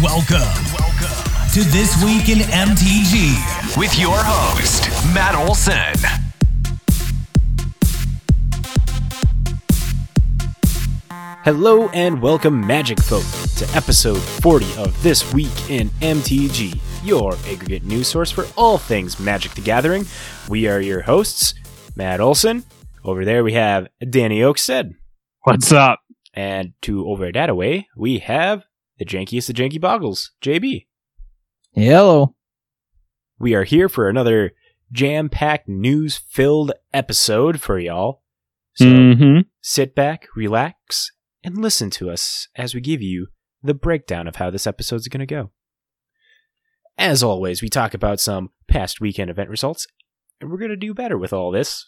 Welcome, welcome to This Week in MTG with your host, Matt Olson. Hello and welcome, Magic Folk, to episode 40 of This Week in MTG, your aggregate news source for all things Magic the Gathering. We are your hosts, Matt Olson. Over there we have Danny Oakstead. What's up? And to over that away, we have the jankiest of janky boggles, JB. Hello. We are here for another jam packed news filled episode for y'all. So mm-hmm. sit back, relax, and listen to us as we give you the breakdown of how this episode's going to go. As always, we talk about some past weekend event results, and we're going to do better with all this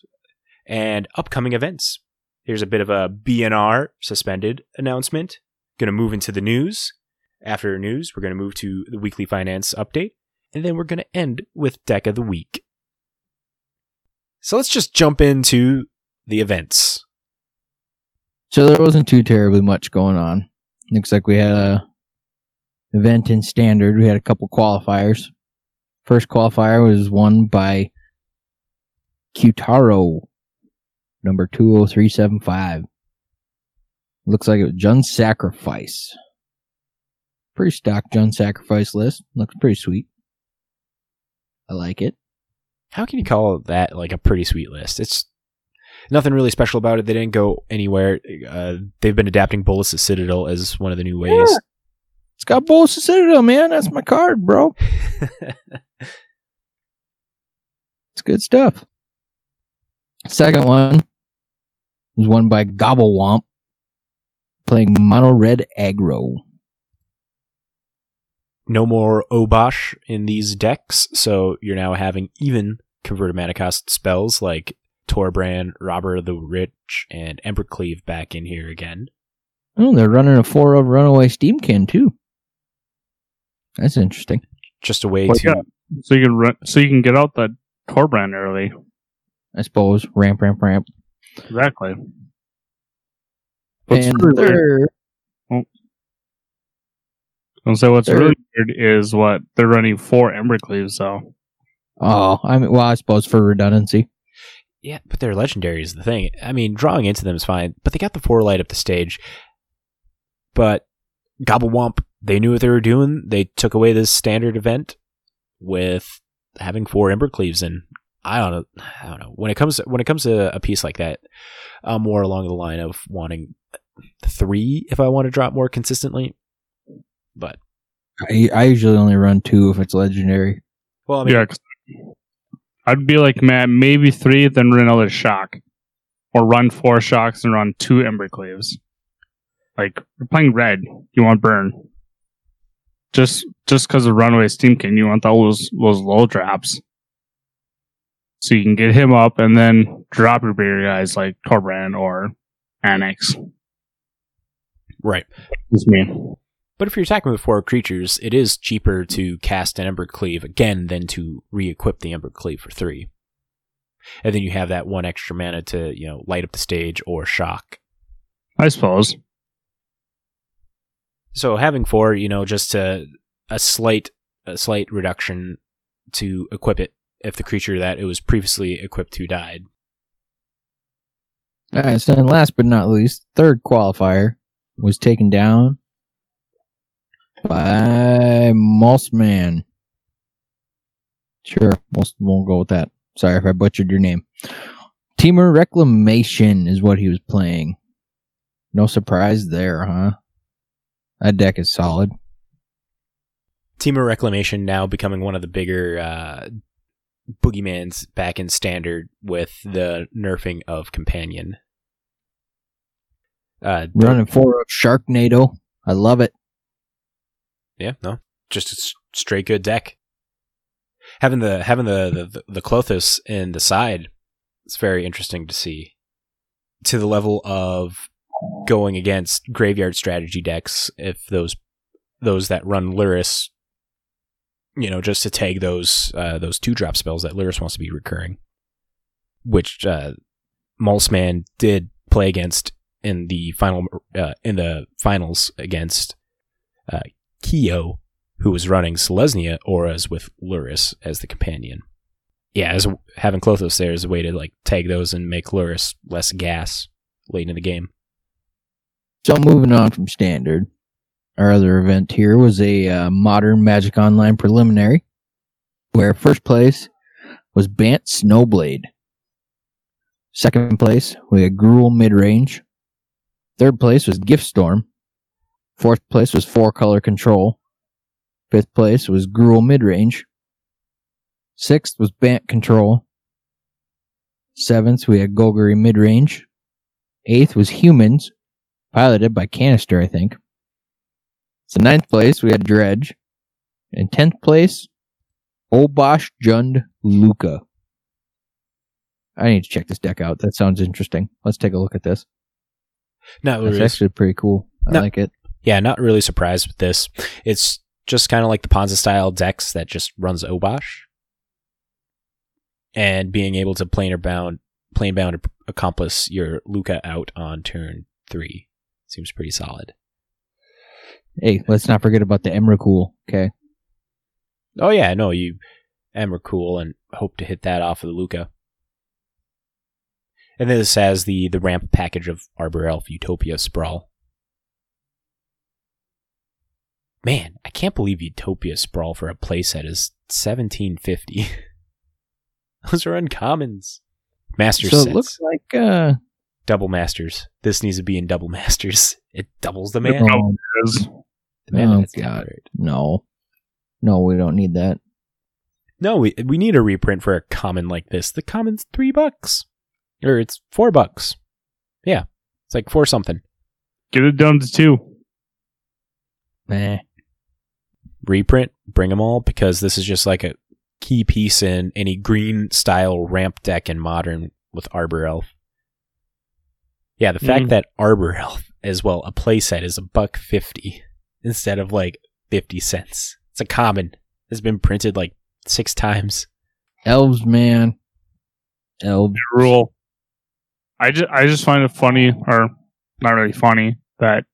and upcoming events. Here's a bit of a BNR suspended announcement. Going to move into the news. After news, we're going to move to the weekly finance update, and then we're going to end with deck of the week. So let's just jump into the events. So there wasn't too terribly much going on. Looks like we had a event in standard. We had a couple qualifiers. First qualifier was won by Qtaro, number 20375. Looks like it was Jund Sacrifice. Pretty stock Jund Sacrifice list. Looks pretty sweet. I like it. How can you call that like a pretty sweet list? It's nothing really special about it. They didn't go anywhere. Uh, they've been adapting Bolas Citadel as one of the new ways. Yeah. It's got Bolas Citadel, man. That's my card, bro. it's good stuff. Second one was won by Gobblewomp playing mono red aggro. No more Obosh in these decks, so you're now having even converted mana cost spells like Torbran, Robber the Rich, and Embercleave back in here again. Oh, they're running a four of Runaway Steamkin too. That's interesting. Just a way Well, to yeah. So you can run, so you can get out the Torbran early. I suppose. Ramp, ramp, ramp. Exactly. What's and really weird, third, oh. and so what's third- really weird is what they're running four Embercleaves. So oh, I mean, well, I suppose for redundancy. Yeah, but they're legendary is the thing. I mean, drawing into them is fine, but they got the four light up the stage. But Gobblewomp, they knew what they were doing. They took away this standard event with having four Embercleaves, and I don't know. I don't know when it comes to, when it comes to a piece like that. I'm more along the line of wanting three if I want to drop more consistently. But I, I usually only run two if it's legendary. well, I mean, yeah, 'cause I'd be like Matt, maybe three, then run another shock, or run four shocks and run two Embercleaves. Like you're playing red, you want burn. Just just because of Runaway Steamkin, you want those those low drops. So you can get him up and then drop your bigger guys like Torbran or Anax. right. That's me. But if you're attacking with four creatures, it is cheaper to cast an Embercleave again than to re-equip the Embercleave for three. And then you have that one extra mana to, you know, light up the stage or shock. I suppose. So having four, you know, just a, a slight a slight reduction to equip it if the creature that it was previously equipped to died. All right, so then last but not least, third qualifier was taken down by Mossman. Sure, most won't go with that. Sorry if I butchered your name. Temur Reclamation is what he was playing. No surprise there, huh? That deck is solid. Temur Reclamation now becoming one of the bigger uh, boogeymans back in standard with the nerfing of Companion. Uh, Running four of Sharknado. I love it. Yeah, no, just a straight good deck. Having the having the the, the Klothos in the side, it's very interesting to see. To the level of going against graveyard strategy decks, if those those that run Lurrus, you know, just to tag those uh, those two drop spells that Lurrus wants to be recurring, which uh, Mulsman did play against in the final uh, in the finals against uh, Kyo, who was running Selesnya auras with Lurrus as the companion. Yeah, as having Klothos there is a way to like tag those and make Lurrus less gas late in the game. So moving on from standard, our other event here was a uh, modern Magic Online preliminary, where first place was Bant Snowblade. Second place we had Gruul Midrange. Third place was Gift Storm. Fourth place was Four Color Control. Fifth place was Gruul Midrange. Sixth was Bant Control. Seventh we had Golgari Midrange. Eighth was Humans, piloted by Canister, I think. So ninth place we had Dredge. In tenth place, Obosh Jund Lukka. I need to check this deck out. That sounds interesting. Let's take a look at this. Not That's actually pretty cool. I No. like it. Yeah, not really surprised with this. It's just kind of like the Ponza style decks that just runs Obosh. And being able to planar bound, plane bound accomplice your Lukka out on turn three seems pretty solid. Hey, let's not forget about the Emrakul. Okay. Oh yeah, no, you Emrakul and hope to hit that off of the Lukka. And then this has the the ramp package of Arbor Elf Utopia Sprawl. Man, I can't believe Utopia Sprawl for a playset is seventeen fifty. Those are uncommons. Master so sets, it looks like uh double masters. This needs to be in double masters. It doubles the It mana. probably is. The mana Oh, God. covered. no. No, we don't need that. No, we we need a reprint for a common like this. The common's three bucks, or it's four bucks. Yeah, it's like four something. Get it down to two. Nah. Reprint, bring them all because this is just like a key piece in any green style ramp deck in modern with Arbor Elf. Yeah, the fact Mm. that Arbor Elf as well a playset is a buck fifty instead of like fifty cents. It's a common. It's been printed like six times. Elves, man. Elves. Rule. I just I just find it funny, or not really funny, that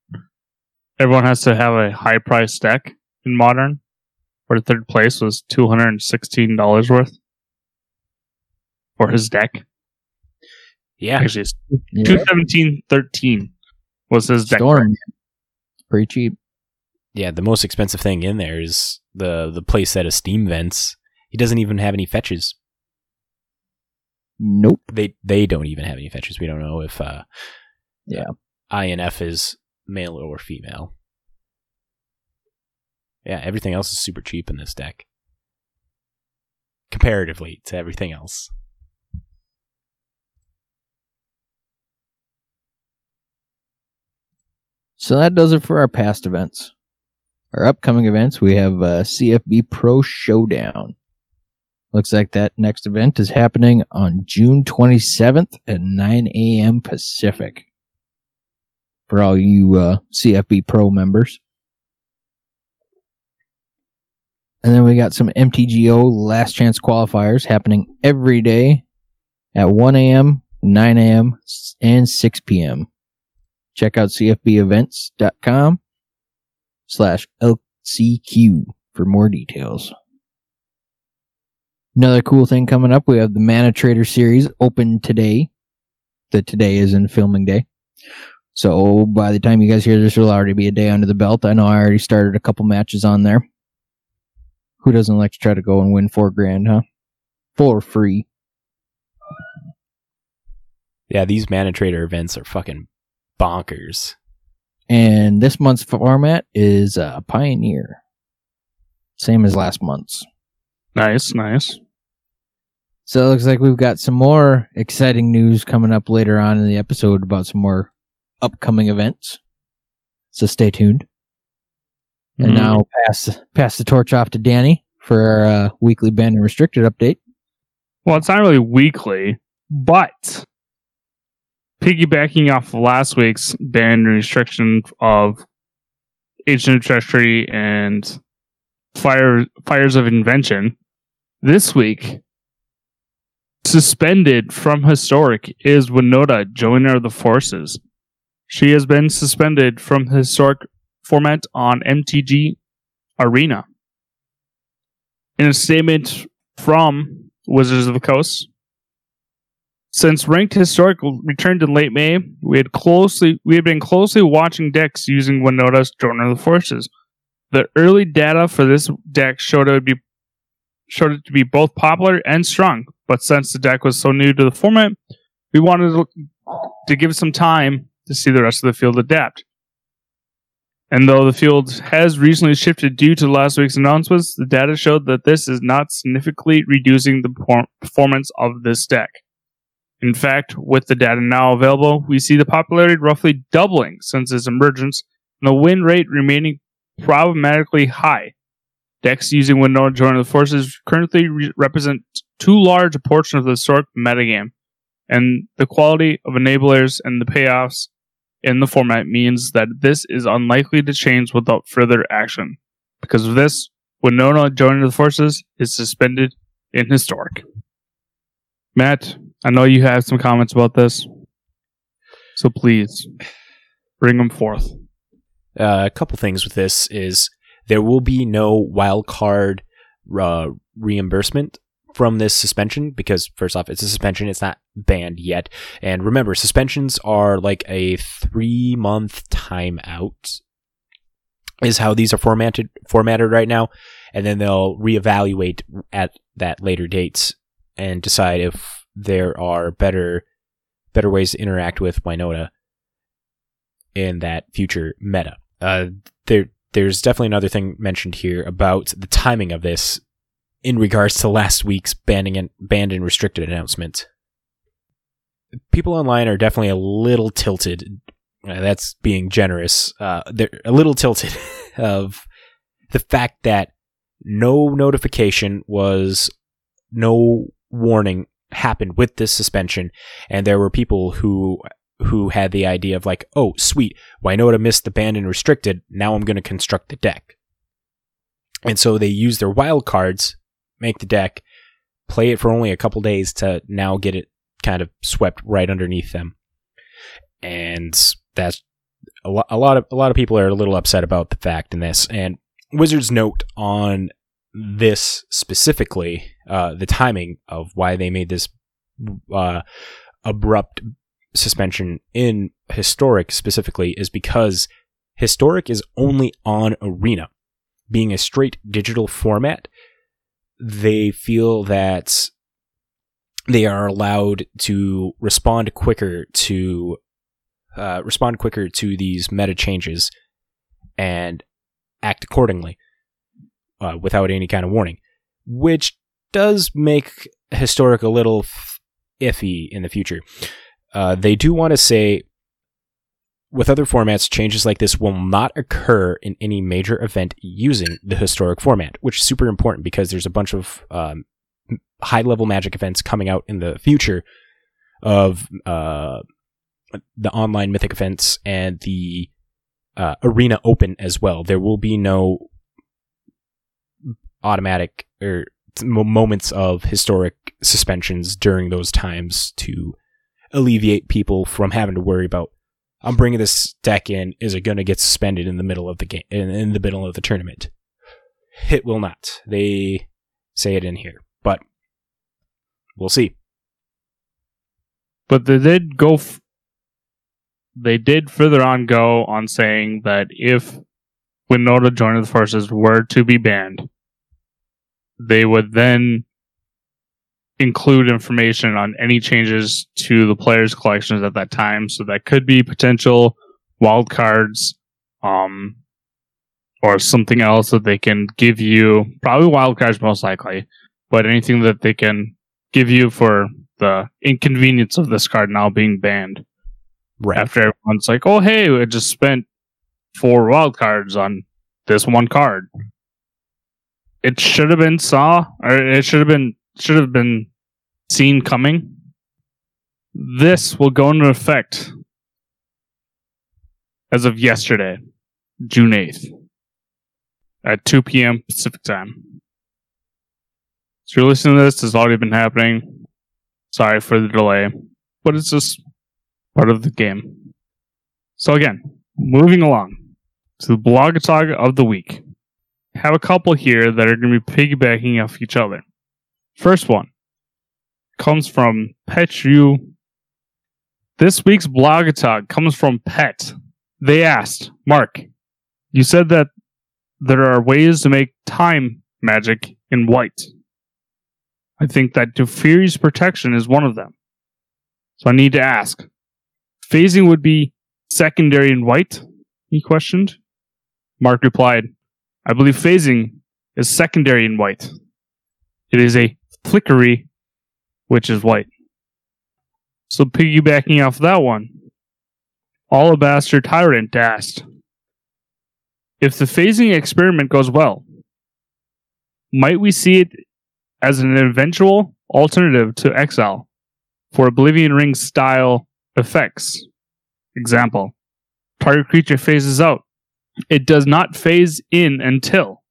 everyone has to have a high price deck in modern, where third place was two hundred and sixteen dollars worth for his deck. Yeah, Actually, it's Yeah. two seventeen thirteen was his deck. Storm. Pretty cheap. Yeah, the most expensive thing in there is the the playset of Steam Vents. He doesn't even have any fetches. Nope. They they don't even have any fetches. We don't know if uh Yeah. INF is male or female. Yeah, everything else is super cheap in this deck. Comparatively to everything else. So that does it for our past events. Our upcoming events, we have uh, CFB Pro Showdown. Looks like that next event is happening on June 27th at 9 a.m. Pacific. For all you uh, CFB Pro members. And then we got some MTGO last chance qualifiers happening every day at 1 a.m., 9 a.m., and 6 p.m check out cfbevents.com slash lcq for more details another cool thing coming up we have the mana trader series open today the today is in filming day so by the time you guys hear this it'll already be a day under the belt i know i already started a couple matches on there who doesn't like to try to go and win four grand huh for free Yeah, these Mana Trader events are fucking bonkers. And this month's format is uh, Pioneer. Same as last month's. Nice, nice. So it looks like we've got some more exciting news coming up later on in the episode about some more upcoming events. So stay tuned. And Mhm. now pass pass the torch off to Danny for our uh, weekly banned and restricted update. Well, it's not really weekly, but piggybacking off of last week's ban and restriction of Agent of Treachery and Fire Fires of Invention, this week suspended from Historic is Winota, Joiner of the Forces. She has been suspended from Historic format on MTG Arena. In a statement from Wizards of the Coast, since ranked historical returned in late May, we had closely we had been closely watching decks using Winota's Joiner of the Forces. The early data for this deck showed it would be showed it to be both popular and strong, but since the deck was so new to the format, we wanted to, to give some time to see the rest of the field adapt. And though the field has recently shifted due to last week's announcements, the data showed that this is not significantly reducing the performance of this deck. In fact, with the data now available, we see the popularity roughly doubling since its emergence and the win rate remaining problematically high. Decks using Joiner of the Forces currently re- represent too large a portion of the historic metagame, and the quality of enablers and the payoffs in the format means that this is unlikely to change without further action. Because of this, Winota Joiner of the Forces is suspended in Historic. Matt, I know you have some comments about this, so please bring them forth. Uh, a couple things with this is there will be no wild card uh, reimbursement from this suspension because first off it's a suspension it's not banned yet. And remember suspensions are like a three month timeout is how these are formatted formatted right now. And then they'll reevaluate at that later dates and decide if there are better better ways to interact with Winota in that future meta. Uh, there there's definitely another thing mentioned here about the timing of this in regards to last week's banning and banned and restricted announcement. People online are definitely a little tilted. Uh, that's being generous. Uh, they're a little tilted of the fact that no notification was, no warning happened with this suspension, and there were people who who had the idea of like, oh, sweet, Winota missed the banned and restricted. Now I'm going to construct the deck. And so they use their wild cards, make the deck, play it for only a couple days to now get it kind of swept right underneath them. And that's a, lo- a lot of a lot of people are a little upset about the fact in this. And Wizards note on this specifically, uh, the timing of why they made this uh, abrupt suspension in historic specifically is because historic is only on arena being a straight digital format they feel that they are allowed to respond quicker to uh, respond quicker to these meta changes and act accordingly uh, without any kind of warning which does make historic a little f- iffy in the future. Uh, they do want to say with other formats, changes like this will not occur in any major event using the historic format, which is super important because there's a bunch of um, high level magic events coming out in the future of uh, the online mythic events and the uh, arena open as well. There will be no automatic or moments of historic suspensions during those times to alleviate people from having to worry about I'm bringing this deck in. Is it going to get suspended in the middle of the game, in, in the middle of the tournament? It will not. They say it in here, but we'll see. But they did go. F- they did further on go on saying that if Winota Joiner of the Forces were to be banned, they would then include information on any changes to the players' collections at that time. So that could be potential wild cards, um, or something else that they can give you. Probably wild cards, most likely, but anything that they can give you for the inconvenience of this card now being banned. Right. After everyone's like, "Oh, hey, we just spent four wild cards on this one card." It should have been saw, or it should have been should have been seen coming. This will go into effect as of yesterday, June 8th, at 2 p.m. Pacific time. So you're listening to this, it's already been happening. Sorry for the delay, but it's just part of the game. So again, moving along to the blog talk of the week. have a couple here that are going to be piggybacking off each other. First one comes from Pet You. This week's blog talk comes from Pet. They asked, Mark, you said that there are ways to make time magic in white. I think that Teferi's protection is one of them. So I need to ask. Phasing would be secondary in white? He questioned. Mark replied, I believe phasing is secondary in white. It is a flickery, which is white. So piggybacking off that one, Alabaster Tyrant asked, if the phasing experiment goes well, might we see it as an eventual alternative to Exile for Oblivion Ring style effects? Example Target creature phases out. It does not phase in until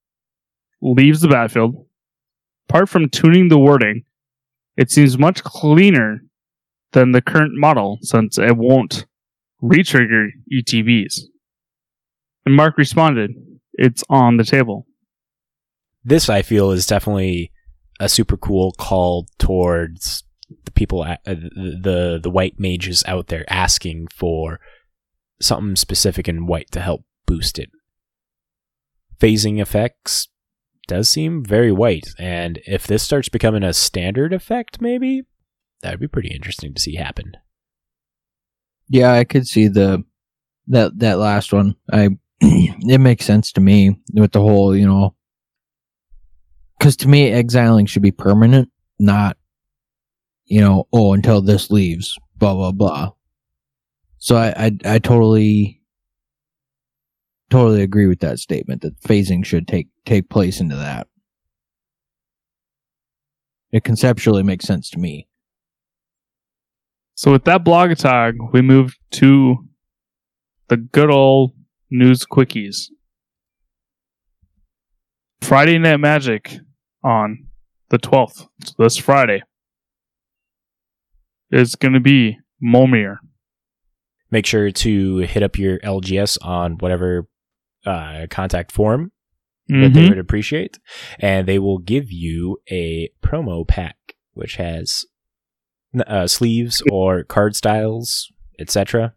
leaves the battlefield. Apart from tuning the wording, it seems much cleaner than the current model since it won't retrigger ETBs. And Mark responded, It's on the table. This I feel is definitely a super cool call towards the people, uh, the, the the white mages out there asking for something specific in white to help boost it. Phasing effects does seem very white, and if this starts becoming a standard effect, maybe that would be pretty interesting to see happen. Yeah, I could see the that that last one. I it makes sense to me with the whole, you know, because to me, exiling should be permanent, not, you know, oh, until this leaves, blah blah blah. So I I, I totally totally agree with that statement that phasing should take take place into that. It conceptually makes sense to me. So with that blog tag, we move to the good old news quickies. Friday Night Magic on the 12th, so this Friday, is going to be Momir. Make sure to hit up your LGS on whatever uh, contact form that they Mhm. would appreciate, and they will give you a promo pack which has uh, sleeves or card styles, etc.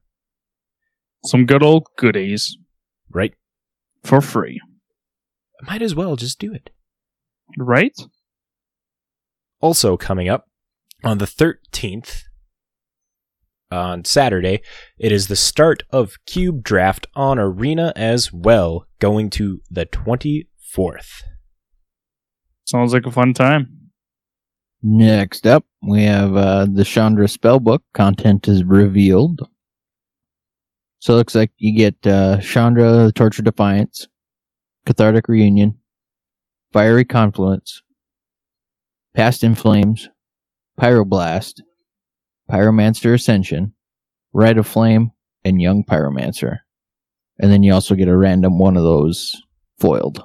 Some good old goodies Right? for free. Might as well just do it. Right? Also coming up on the 13th, on Saturday, it is the start of Cube Draft on Arena as well, going to the 24th. Sounds like a fun time. Next up, we have uh, the Chandra spellbook. Content is revealed. So it looks like you get uh, Chandra, the Torch of Defiance, Cathartic Reunion, Fiery Confluence, Past in Flames, Pyroblast, Pyromancer Ascension, Rite of Flame, and Young Pyromancer. And then you also get a random one of those foiled.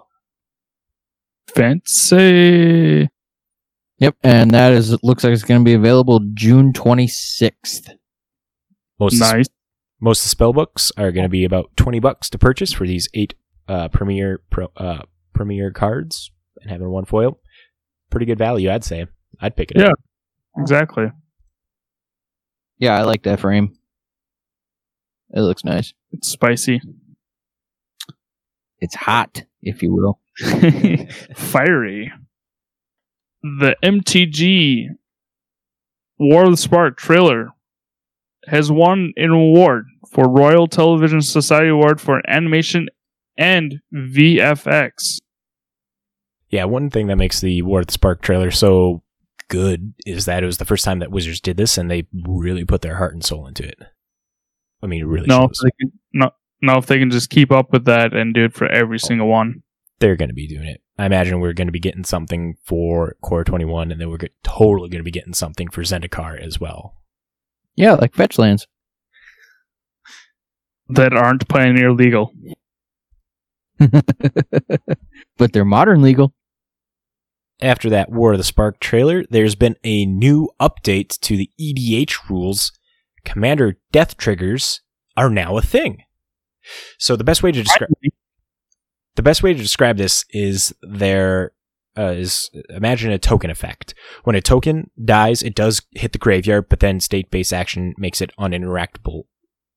Fancy. Yep, and that is it looks like it's going to be available June 26th. Most Nice. most of the spell books are going to be about 20 bucks to purchase for these eight uh, premier pro, uh, premier cards and having one foil. Pretty good value, I'd say. I'd pick it Yeah. up. Exactly. Yeah, I like that frame. It looks nice. It's spicy. It's hot, if you will. Fiery. The MTG War of the Spark trailer has won an award for Royal Television Society Award for Animation and VFX. Yeah, one thing that makes the War of the Spark trailer so good is that it was the first time that Wizards did this and they really put their heart and soul into it. I mean, it really No, if shows. they can, no, no, if they can just keep up with that and do it for every oh. single one. They're going to be doing it. I imagine we're going to be getting something for Core 21 and then we're get- totally going to be getting something for Zendikar as well. Yeah, like fetch lands. That aren't Pioneer legal. but they're modern legal. After that War of the Spark trailer, there's been a new update to the EDH rules. Commander death triggers are now a thing. So the best way to describe the best way to describe this is there uh, is imagine a token effect. When a token dies, it does hit the graveyard, but then state based action makes it uninteractable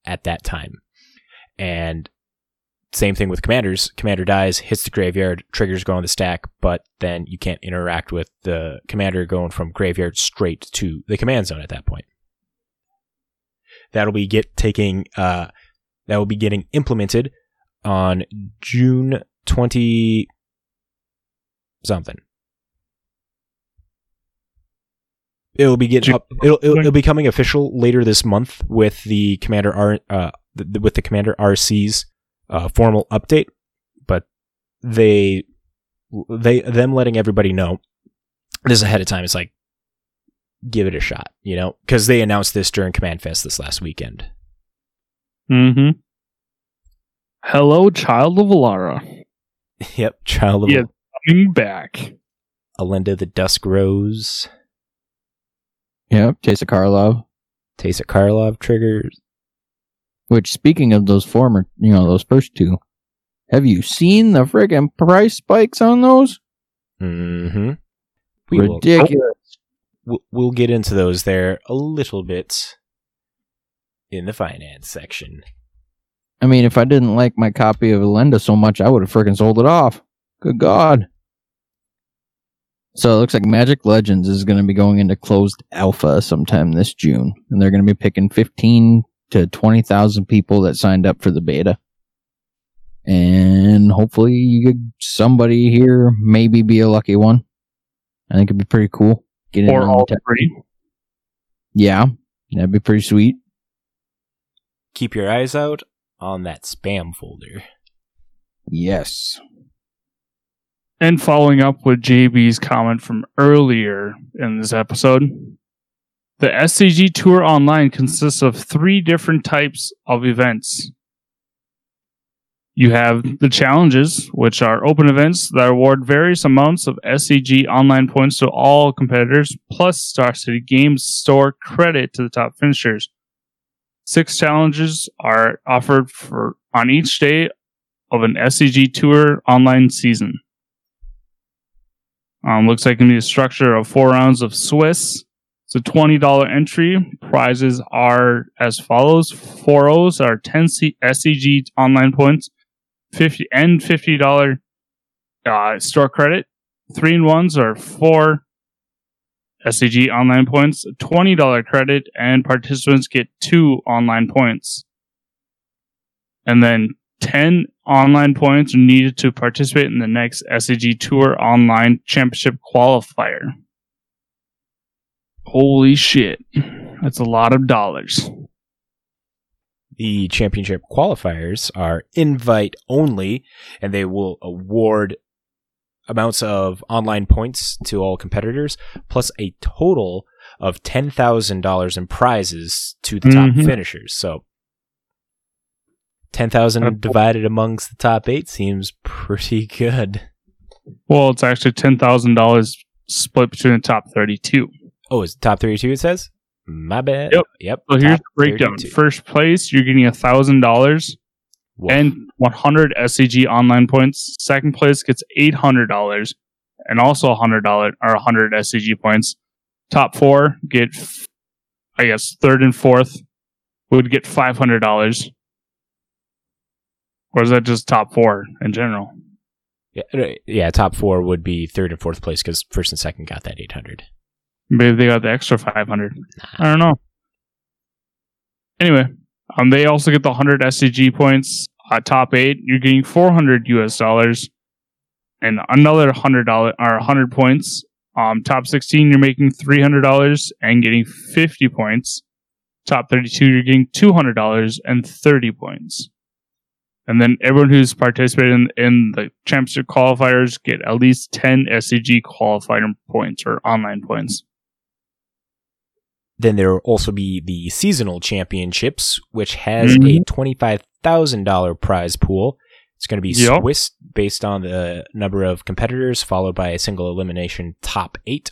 at that time. And same thing with commanders. Commander dies, hits the graveyard, triggers go on the stack, but then you can't interact with the commander going from graveyard straight to the command zone at that point. That'll be get taking uh that will be getting implemented on June 20 something. It'll be getting up. It'll, it'll, it'll be coming official later this month with the commander R uh with the commander RC's uh, formal update. But they they them letting everybody know this ahead of time is like give it a shot, you know, because they announced this during Command Fest this last weekend. Mm-hmm. Hello, child of Alara. yep, Child of Yeah. Coming back. Elenda the Dusk Rose, Yep, Teysa Karlov. Teysa Karlov triggers. Which, speaking of those former, you know, those first two, have you seen the friggin' price spikes on those? Mm-hmm. We Ridiculous. we'll, we'll get into those there a little bit in the finance section. I mean, if I didn't like my copy of Elenda so much, I would have friggin' sold it off. Good God. So it looks like Magic Legends is going to be going into closed alpha sometime this June, and they're going to be picking 15 to 20,000 people that signed up for the beta. And hopefully you could, somebody here maybe be a lucky one. I think it'd be pretty cool. Get in Or on all the te- three. Yeah, that'd be pretty sweet. Keep your eyes out on that spam folder. Yes. And following up with JB's comment from earlier in this episode, the SCG Tour Online consists of three different types of events. You have the challenges, which are open events that award various amounts of SCG online points to all competitors, plus Star City Games store credit to the top finishers. Six challenges are offered for on each day of an SCG Tour online season. Um, looks like it's gonna be a structure of four rounds of Swiss. Twenty dollar entry. Prizes are as follows: four O's are ten C- SCG online points, fifty and fifty dollar uh, store credit. Three and ones are four SCG online points, twenty dollar credit, and participants get two online points. And then 10 online points are needed to participate in the next SCG Tour Online Championship qualifier. Holy shit. That's a lot of dollars. The championship qualifiers are invite only, and they will award amounts of online points to all competitors, plus a total of $10,000 in prizes to the top Mhm. finishers. So 10,000 Uh, divided amongst the top eight seems pretty good. Well, it's actually $10,000 split between the top 32. Oh, is top 32 it says? My bad. Yep. Yep. So here's the breakdown. 32. First place, you're getting a $1,000 and 100 SCG online points. Second place gets $800 and also a $100 or 100 SCG points. Top four get, I guess, third and fourth would get $500. Or is that just top four in general? yeah, yeah, top four would be third and fourth place because first and second got that 800. Maybe they got the extra 500. I don't know. Anyway, um, they also get the 100 SCG points. Uh, top eight, you're getting 400 US dollars and another $100 or 100 points. Um, top 16, you're making $300 and getting 50 points. Top 32, you're getting $200 and 30 points. And then everyone who's participated in, in the championship qualifiers get at least 10 SCG qualifier points or online points. Then there will also be the seasonal championships, which has a Mhm. $25,000 prize pool. It's going to be Yep. Swiss based on the number of competitors, followed by a single elimination top eight.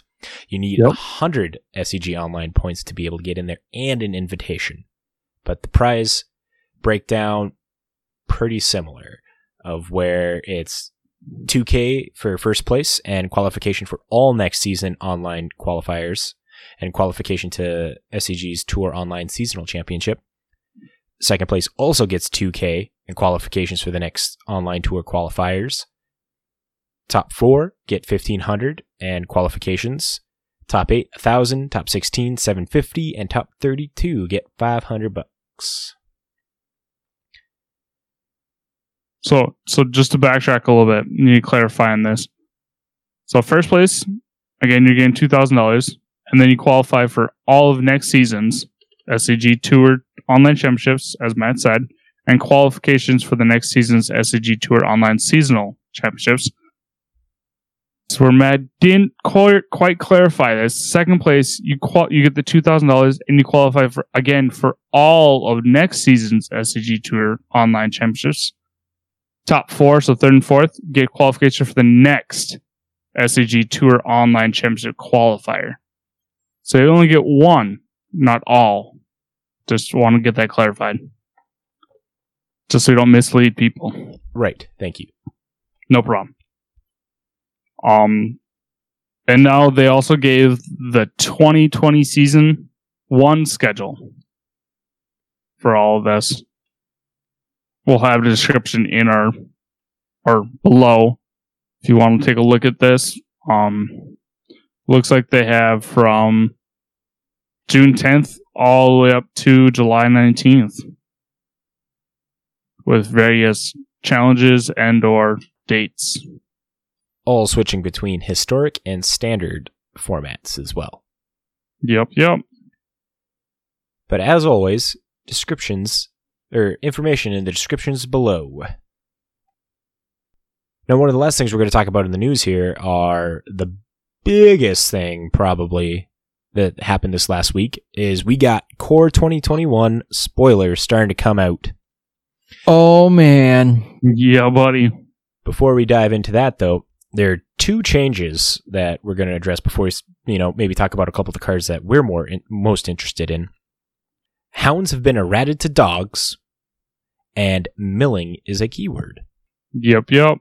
You need a Yep. 100 SCG online points to be able to get in there and an invitation. But the prize breakdown, pretty similar. of where it's 2K for first place and qualification for all next season online qualifiers and qualification to SCG's Tour Online Seasonal Championship. Second place also gets 2K and qualifications for the next online tour qualifiers. Top four get 1500 and qualifications. Top eight, 1000. Top 16, 750. And top 32 get 500 bucks. So, so just to backtrack a little bit, need to clarify on this. So, first place, again, you're getting two thousand dollars, and then you qualify for all of next season's SCG Tour Online Championships, as Matt said, and qualifications for the next season's SCG Tour Online Seasonal Championships. So, where Matt didn't quite, clarify this, second place, you qual- you get the two thousand dollars, and you qualify for again for all of next season's SCG Tour Online Championships top four, so third and fourth, get qualification for the next SCG Tour Online Championship qualifier. So you only get one, not all. Just want to get that clarified. Just so you don't mislead people. Right. Thank you. No problem. Um, and now they also gave the 2020 season one schedule for all of this. We'll have a description in our or below if you want to take a look at this. Um, looks like they have from June 10th all the way up to July 19th with various challenges and or dates. All switching between historic and standard formats as well. Yep, yep. But as always, descriptions or information in the descriptions below. Now, one of the last things we're going to talk about in the news here are the biggest thing probably that happened this last week is we got Core 2021 spoilers starting to come out. Oh man. Yeah, buddy. Before we dive into that, though, there are two changes that we're going to address before we, you know, maybe talk about a couple of the cards that we're more in, most interested in. Hounds have been errated to dogs, and milling is a keyword. Yep, yep.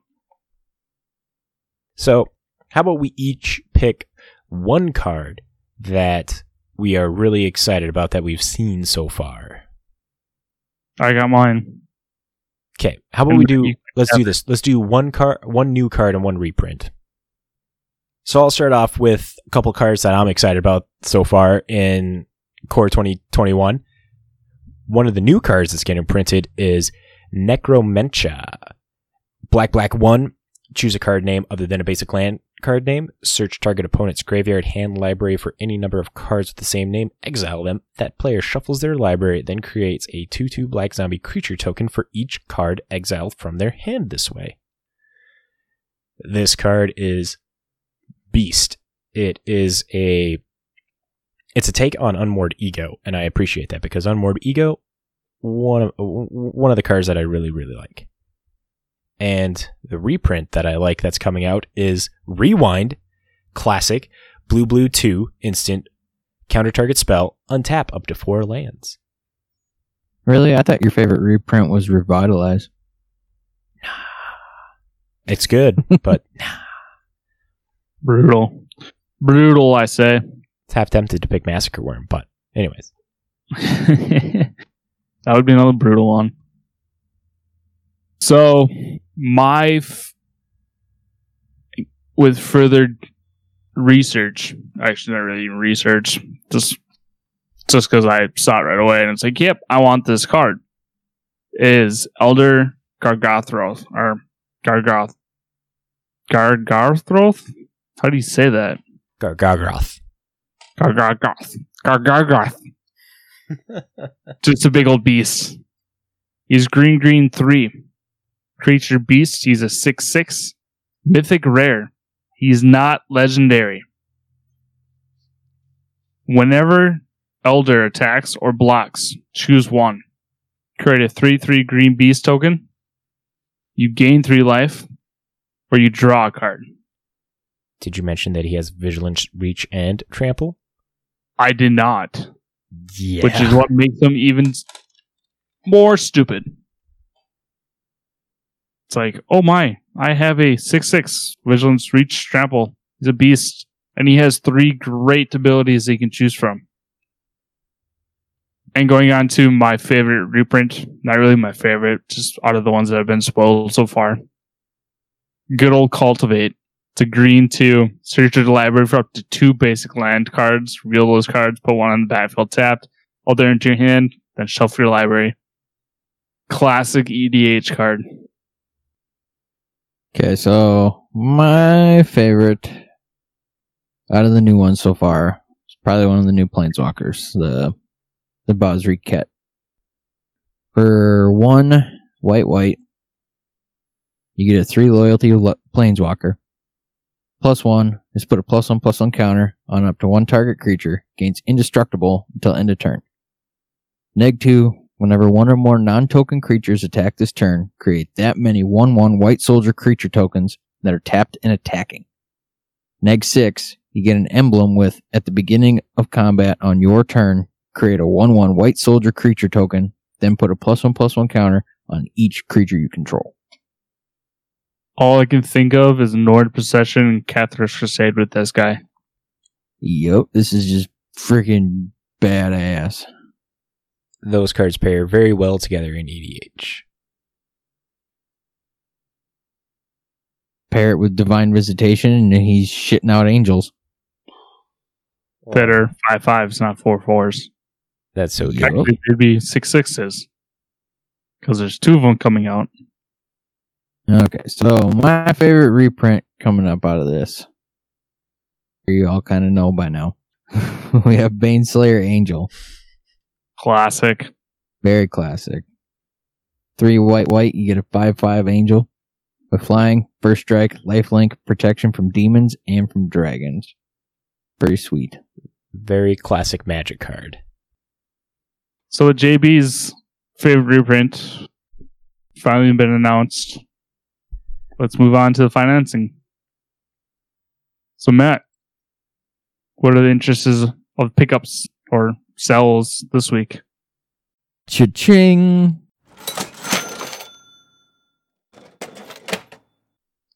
So, how about we each pick one card that we are really excited about that we've seen so far? I got mine. Okay, how about we do? Let's do this. Let's do one card, one new card, and one reprint. So I'll start off with a couple cards that I'm excited about so far in Core 2021. One of the new cards that's getting printed is Necromentia. Black, black, one. Choose a card name other than a basic land card name. Search target opponent's graveyard hand library for any number of cards with the same name. Exile them. That player shuffles their library, then creates a 2 2 black zombie creature token for each card exiled from their hand this way. This card is Beast. It is a it's a take on Unmoored Ego, and I appreciate that because Unmoored Ego, one of one of the cards that I really really like. And the reprint that I like that's coming out is Rewind, classic, blue blue two instant, counter target spell, untap up to four lands. Really? I thought your favorite reprint was Revitalize. Nah. It's good, but Brutal. Brutal, I say. it's half tempted to pick Massacre Wurm. But anyways, that would be another brutal one. So, my f- with further research, actually not really even research, just just because I saw it right away and it's like, yep, I want this card. Is Elder Gargathroth or Gargoth Gargarthroth? How do you say that? Gar- Gargroth. Gargargoth. Gargargoth. Just a big old beast. He's green green three. Creature beast, he's a six six. Mythic rare. He's not legendary. Whenever Elder attacks or blocks, choose one. Create a 3 3 green beast token. You gain 3 life, or you draw a card. Did you mention that he has Vigilance, Reach, and Trample? I did not. Yeah. which is what makes him even more stupid. It's like, oh my, I have a 6 6 Vigilance Reach Trample. He's a beast. And he has three great abilities he can choose from. And going on to my favorite reprint, not really my favorite, just out of the ones that have been spoiled so far. Good old Cultivate. It's a green two. Search your library for up to two basic land cards. Reveal those cards, put one on the battlefield tapped, all into your hand, then shuffle your library. Classic EDH card. Okay, so my favorite out of the new ones so far is probably one of the new planeswalkers, the the Basri Ket. For one white white, you get a three loyalty lo- planeswalker. Plus one is put a plus one plus one counter on up to one target creature, gains indestructible until end of turn. Neg two, whenever one or more non-token creatures attack this turn, create that many 1-1 white soldier creature tokens that are tapped and attacking. Neg 6, you get an emblem with, at the beginning of combat on your turn, create a 1-1 white soldier creature token, then put a plus one plus one counter on each creature you control. All I can think of is Nord Possession and Cathars' Crusade with this guy. Yup, this is just freaking badass. Those cards pair very well together in EDH. Pair it with Divine Visitation and he's shitting out angels. That are five fives, not four fours. That's so good. Yup. Actually, they'd be six sixes. Because there's two of them coming out. Okay, so my favorite reprint coming up out of this. You all kind of know by now. we have Baneslayer Angel. Classic. Very classic. Three white white, you get a five five angel. With flying, first strike, lifelink, protection from demons and from dragons. Very sweet. Very classic magic card. So with JB's favorite reprint finally been announced. Let's move on to the financing. So Matt, what are the interests of pickups or sells this week? Cha-ching!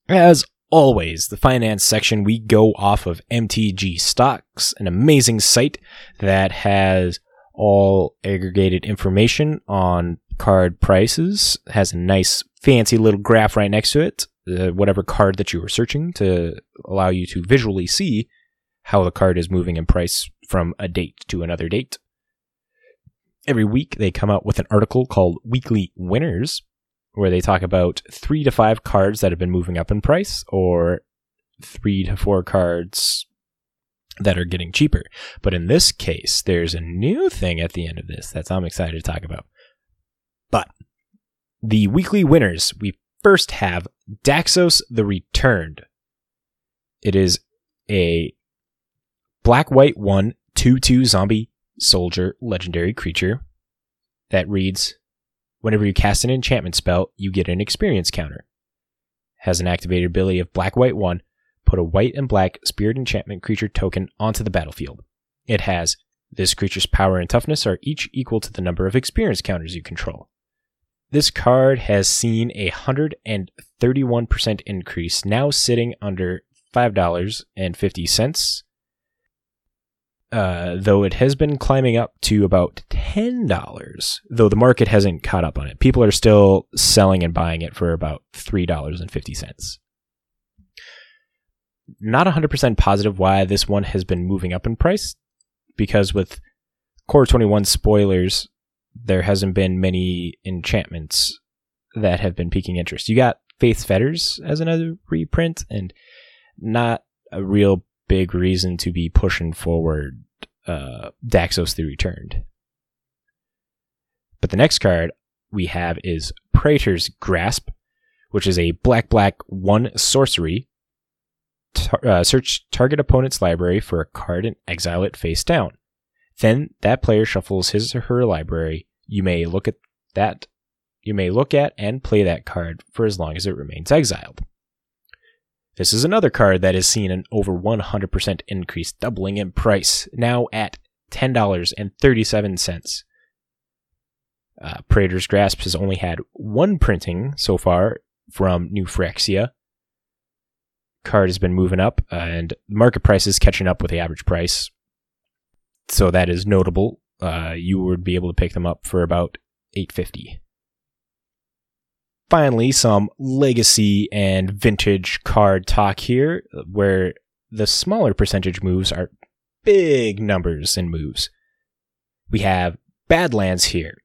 As always, the finance section, we go off of MTG Stocks, an amazing site that has all aggregated information on card prices, has a nice fancy little graph right next to it, uh, whatever card that you were searching to allow you to visually see how the card is moving in price from a date to another date. Every week they come out with an article called Weekly Winners, where they talk about three to five cards that have been moving up in price or three to four cards that are getting cheaper. But in this case, there's a new thing at the end of this that I'm excited to talk about. But the weekly winners, we first have Daxos the Returned. It is a black white 1 2 2 zombie soldier legendary creature that reads Whenever you cast an enchantment spell, you get an experience counter. Has an activated ability of black white 1, put a white and black spirit enchantment creature token onto the battlefield. It has this creature's power and toughness are each equal to the number of experience counters you control. This card has seen a 131% increase, now sitting under $5.50 uh, though it has been climbing up to about $10, though the market hasn't caught up on it. People are still selling and buying it for about $3.50. Not 100% positive why this one has been moving up in price, because with Core 21 spoilers, there hasn't been many enchantments that have been piquing interest. You got Faith's Fetters as another reprint, and not a real big reason to be pushing forward uh, Daxos the Returned. But the next card we have is Praetor's Grasp, which is a black black one sorcery. Tar- uh, search target opponent's library for a card and exile it face down. Then that player shuffles his or her library. You may look at that. You may look at and play that card for as long as it remains exiled. This is another card that has seen an over 100% increase, doubling in price, now at $10.37. Uh, Praetor's Grasp has only had one printing so far from New Phyrexia. Card has been moving up, uh, and market price is catching up with the average price. So that is notable. Uh, you would be able to pick them up for about 850 finally some legacy and vintage card talk here where the smaller percentage moves are big numbers in moves we have badlands here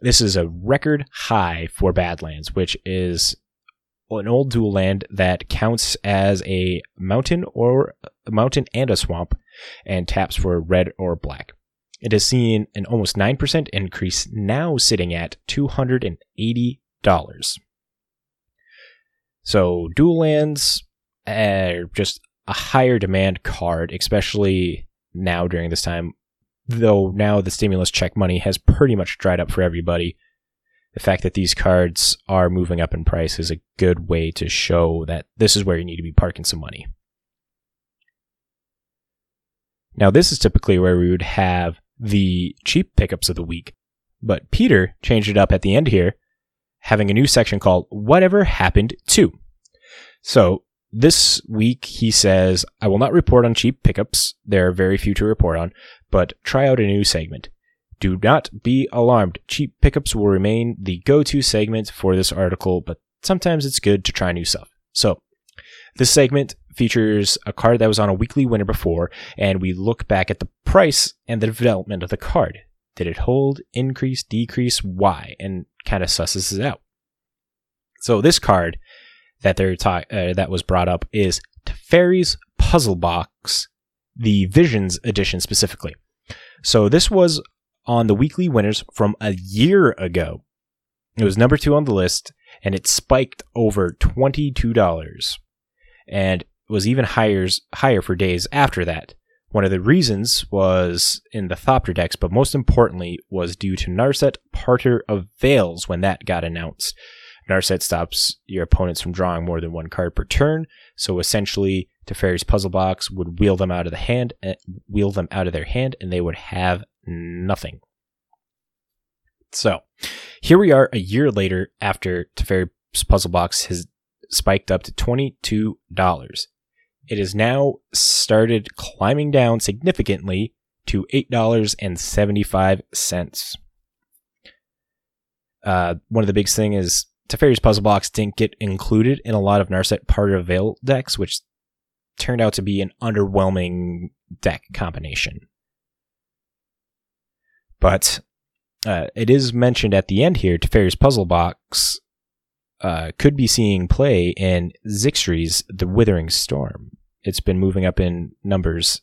this is a record high for badlands which is an old dual land that counts as a mountain or a mountain and a swamp and taps for red or black it has seen an almost 9% increase now sitting at 280 dollars. So dual lands are just a higher demand card, especially now during this time. Though now the stimulus check money has pretty much dried up for everybody. The fact that these cards are moving up in price is a good way to show that this is where you need to be parking some money. Now, this is typically where we would have the cheap pickups of the week, but Peter changed it up at the end here, having a new section called Whatever Happened To. So this week he says, I will not report on cheap pickups. There are very few to report on, but try out a new segment. Do not be alarmed. Cheap pickups will remain the go-to segment for this article, but sometimes it's good to try new stuff. So this segment features a card that was on a weekly winner before, and we look back at the price and the development of the card. Did it hold, increase, decrease, why? And kind of susses it out. So this card that they're ta- uh, that was brought up is Teferi's Puzzle Box, the Visions edition specifically. So this was on the weekly winners from a year ago. It was number two on the list, and it spiked over twenty-two dollars, and was even higher higher for days after that. One of the reasons was in the Thopter decks, but most importantly was due to Narset Parter of Veils when that got announced. Narset stops your opponents from drawing more than one card per turn, so essentially Teferi's puzzle box would wheel them out of the hand, uh, wheel them out of their hand, and they would have nothing. So, here we are a year later after Teferi's puzzle box has spiked up to twenty-two dollars. It has now started climbing down significantly to $8.75. Uh, one of the big thing is Teferi's Puzzle Box didn't get included in a lot of Narset Part of Veil decks, which turned out to be an underwhelming deck combination. But uh, it is mentioned at the end here, Teferi's Puzzle Box uh, could be seeing play in Xyris The Writhing Storm. It's been moving up in numbers.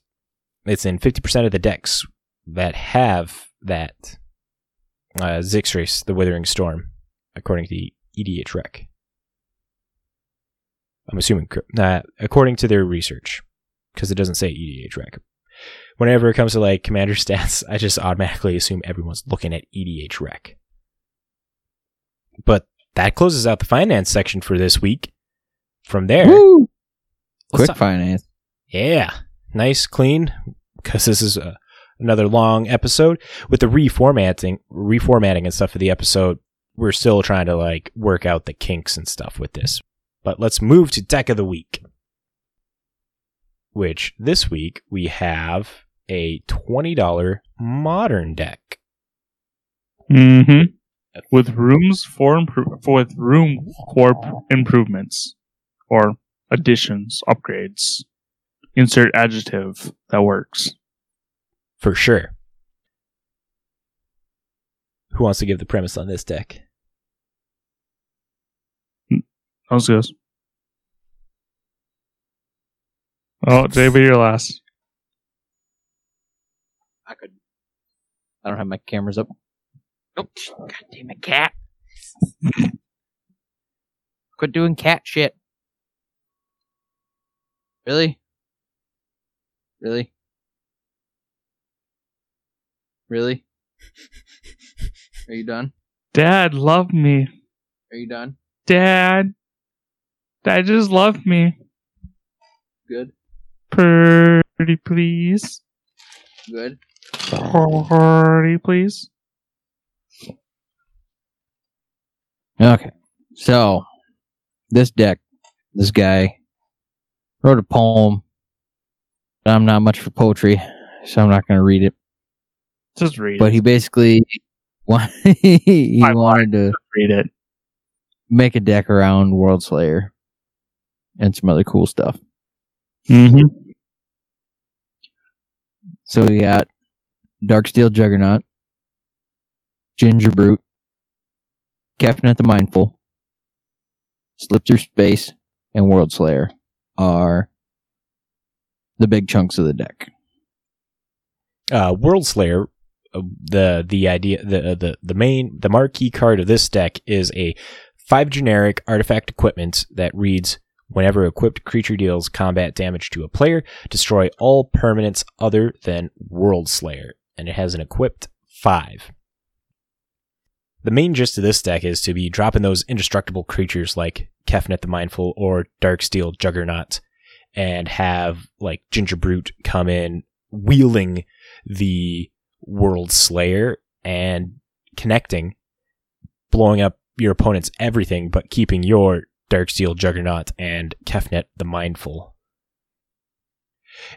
It's in 50% of the decks that have that uh, Xyris, The Writhing Storm, according to the EDHREC. I'm assuming, uh, according to their research, because it doesn't say EDHREC. Whenever it comes to like commander stats, I just automatically assume everyone's looking at EDHREC. But that closes out the finance section for this week. From there, Woo! Let's Quick talk- finance. yeah, nice, clean. Because this is a, another long episode with the reformatting, reformatting and stuff for the episode. We're still trying to like work out the kinks and stuff with this. But let's move to deck of the week, which this week we have a twenty dollar modern deck. Mm-hmm. With rooms for impro- for with room for improvements or additions, upgrades. Insert adjective that works. for sure. Who wants to give the premise on this deck? How's goes? Oh, JB, you're last. I could. I don't have my cameras up. Oh, God damn it, cat! Quit doing cat shit. Really? Really? Really? Are you done? Dad, love me. Are you done? Dad. Dad just love me. Good. Pretty please. Good. Pretty please. Okay. So, this deck, this guy wrote a poem. I'm not much for poetry, so I'm not going to read it. Just read But it. he basically wa- he I wanted to read it. make a deck around Worldslayer and some other cool stuff. Mm-hmm. So we got Darksteel Juggernaut, Ginger Brute, Kefnet the Mindful, Slip Through Space, and Worldslayer are the big chunks of the deck. uh, Worldslayer, uh, the the idea the the the main the marquee card of this deck is a five generic artifact equipment that reads. Whenever equipped creature deals combat damage to a player, destroy all permanents other than Worldslayer, and it has an equipped five. The main gist of this deck is to be dropping those indestructible creatures like Kefnet the Mindful or Darksteel Juggernaut, and have like Gingerbrute come in wielding the Worldslayer and connecting, blowing up your opponent's everything, but keeping your Darksteel Juggernaut and Kefnet the Mindful.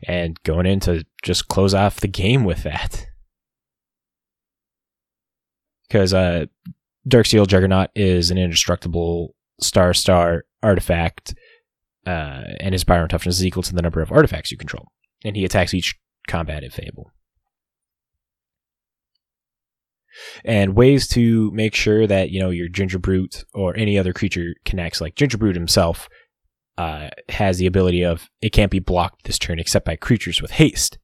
And going in to just close off the game with that. Because uh, Darksteel Juggernaut is an indestructible star star artifact, uh, and his power and toughness is equal to the number of artifacts you control. And he attacks each combat if able. And ways to make sure that, you know, your Gingerbrute or any other creature connects, like Gingerbrute himself, uh, has the ability of it can't be blocked this turn except by creatures with haste.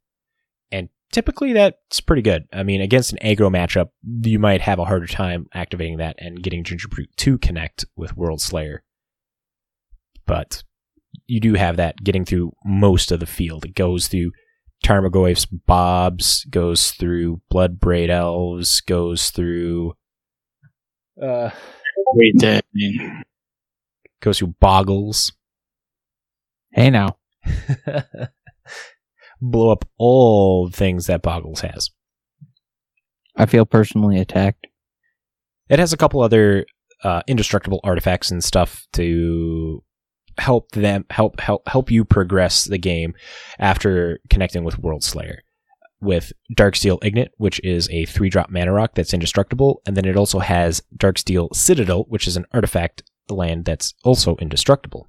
And typically that's pretty good. I mean, against an aggro matchup, you might have a harder time activating that and getting Gingerbrute to connect with Worldslayer. But you do have that getting through most of the field. It goes through Tarmogoyf's Bobs, goes through Bloodbraid Elves, goes through uh Great day. goes through Boggles. Hey now. Blow up all things that Boggles has. I feel personally attacked. It has a couple other uh, indestructible artifacts and stuff to help them help help help you progress the game after connecting with Worldslayer. With Darksteel Ingot, which is a three drop mana rock that's indestructible, and then it also has Darksteel Citadel, which is an artifact land that's also indestructible.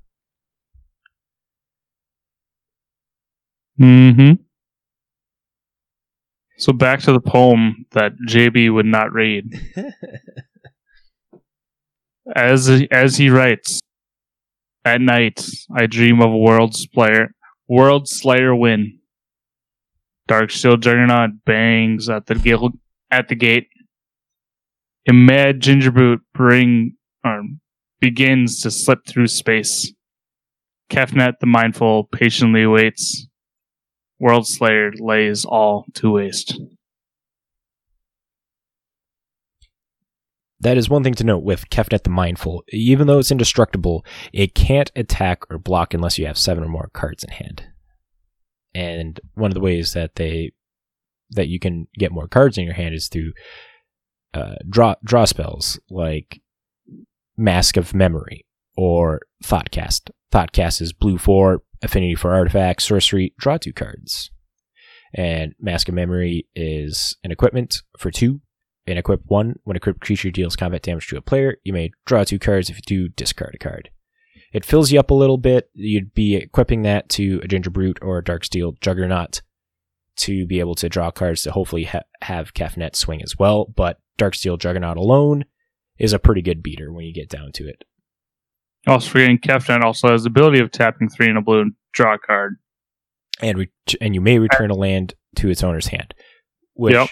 Mm-hmm. So back to the poem that JB would not read. As as he writes, at night I dream of a world slayer, world slayer win. Darksteel Juggernaut bangs at the gil- at the gate. A mad Gingerbrute bring or begins to slip through space. Kefnet the mindful patiently waits. Worldslayer lays all to waste. That is one thing to note with Kefnet the Mindful. Even though it's indestructible, it can't attack or block unless you have seven or more cards in hand. And one of the ways that they that you can get more cards in your hand is through uh, draw draw spells like Mask of Memory or Thoughtcast. Thoughtcast is blue for affinity for artifacts, sorcery, draw two cards. And Mask of Memory is an equipment for two and equip one. When equipped creature deals combat damage to a player, you may draw two cards. If you do, discard a card. It fills you up a little bit. You'd be equipping that to a Gingerbrute or a Darksteel Juggernaut to be able to draw cards to hopefully ha- have Kefnet swing as well. But Darksteel Juggernaut alone is a pretty good beater when you get down to it. Also, forgetting Kefnet also has the ability of tapping three in a blue and draw a card. and re- and you may return a land to its owner's hand, which Yep.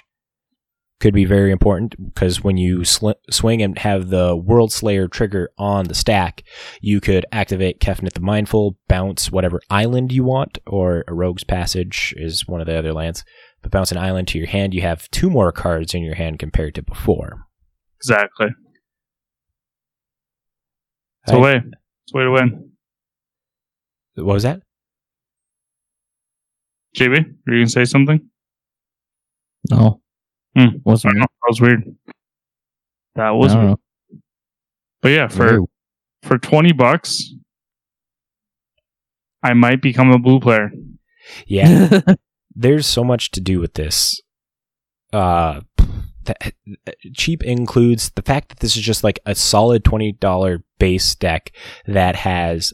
could be very important because when you sl- swing and have the Worldslayer trigger on the stack, you could activate Kefnet the Mindful, bounce whatever island you want, or a Rogue's Passage is one of the other lands. But bounce an island to your hand, you have two more cards in your hand compared to before. Exactly. It's a I- way. It's a way to win. What was that? JB, were you going to say something? No. Hmm. Wasn't I know. That was weird. That was weird. But yeah, for Very- for 20 bucks, I might become a blue player. Yeah, there's so much to do with this. Uh, th- cheap includes the fact that this is just like a solid twenty dollar base deck that has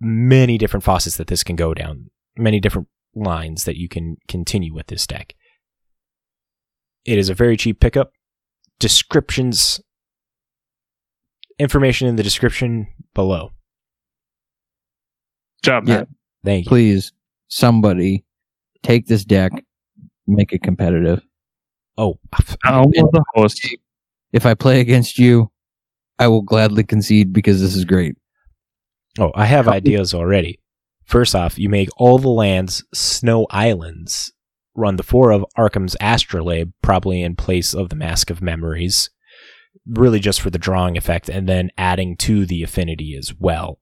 many different faucets that this can go down, many different lines that you can continue with this deck. It is a very cheap pickup. Descriptions, information in the description below. Job, Yeah. Matt. Thank you. Please, somebody take this deck, make it competitive. Oh, I'm the host. If I play against you, I will gladly concede because this is great. Oh, I have ideas already. First off, you make all the lands snow islands. Run the four of Arcum's Astrolabe, probably in place of the Mask of Memories. Really just for the drawing effect, and then adding to the affinity as well.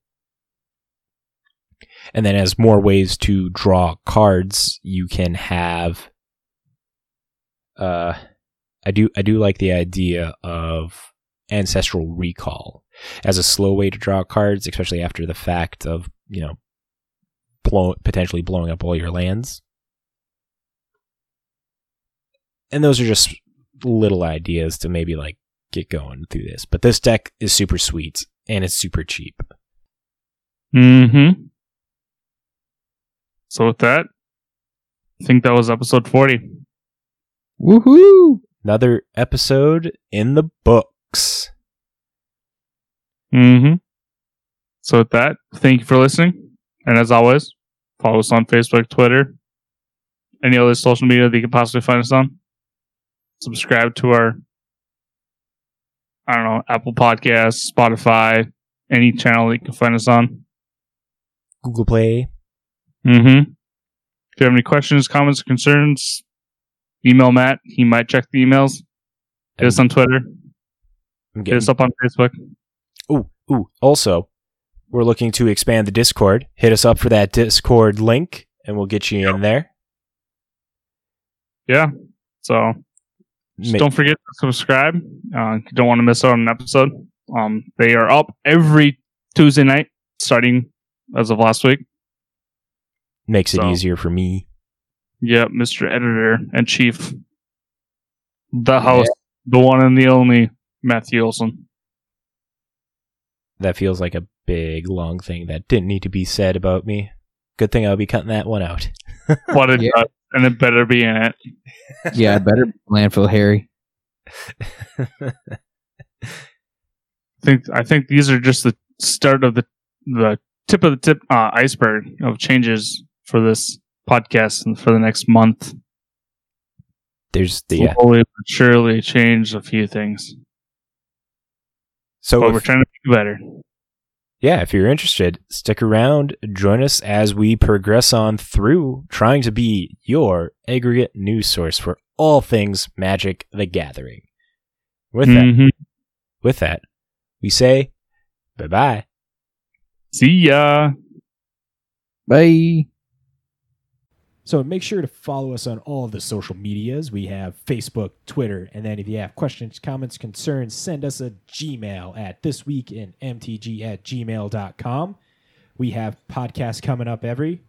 And then as more ways to draw cards, you can have uh I do I do like the idea of ancestral recall as a slow way to draw cards, especially after the fact of you know blow, potentially blowing up all your lands. And those are just little ideas to maybe like get going through this. But this deck is super sweet and it's super cheap. Mm-hmm. So with that, I think that was episode 40. Woohoo! Another episode in the books. Mm-hmm. So with that, thank you for listening. And as always, follow us on Facebook, Twitter, any other social media that you can possibly find us on. Subscribe to our, I don't know, Apple Podcasts, Spotify, any channel that you can find us on. Google Play. Mm-hmm. If you have any questions, comments, concerns, email Matt. He might check the emails. Hit us on Twitter. I'm Hit us up on Facebook. Ooh, ooh. Also, we're looking to expand the Discord. Hit us up for that Discord link, and we'll get you in there. Yeah. So just don't forget to subscribe. Uh, you don't want to miss out on an episode. Um, they are up every Tuesday night, starting as of last week. makes it easier for me. Yep, Mr. Editor and Chief, the host, the one and the only Matthew Olson. That feels like a big long thing that didn't need to be said about me. Good thing I'll be cutting that one out. What it Yeah. does, and it better be in it. Yeah, better landfill Harry. I think I think these are just the start of the the tip of the tip uh, iceberg of changes for this podcast and for the next month. There's the yeah. Slowly but surely change a few things, So but if- we're trying to be better. yeah, if you're interested, stick around. Join us as we progress on through trying to be your aggregate news source for all things Magic: The Gathering. With that, Mhm. with that, we say bye bye. See ya. Bye. So make sure to follow us on all of the social medias. We have Facebook, Twitter, and then if you have questions, comments, concerns, send us a Gmail at thisweekinmtg at gmail.com. We have podcasts coming up every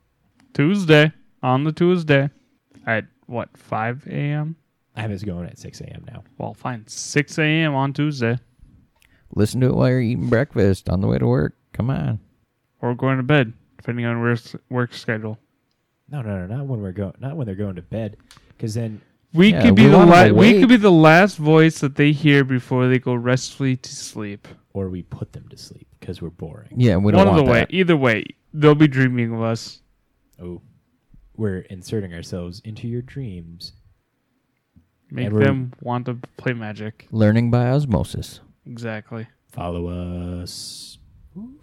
Tuesday on the Tuesday at what 5 a.m. I have it going at 6 a.m. now. Well, fine, 6 a.m. on Tuesday, Listen to it while you're eating breakfast on the way to work. Come on. or going to bed, depending on work work schedule. No, no, no, not when we're going, not when they're going to bed, because then We Yeah, could be we the want 'em la- we could be the last voice that they hear before they go restfully to sleep. or we put them to sleep because we're boring. Yeah, we don't One of want the way, that. either way, they'll be dreaming of us. Oh, we're inserting ourselves into your dreams. Make them want to play magic. Learning by osmosis. Exactly. Follow us. Ooh.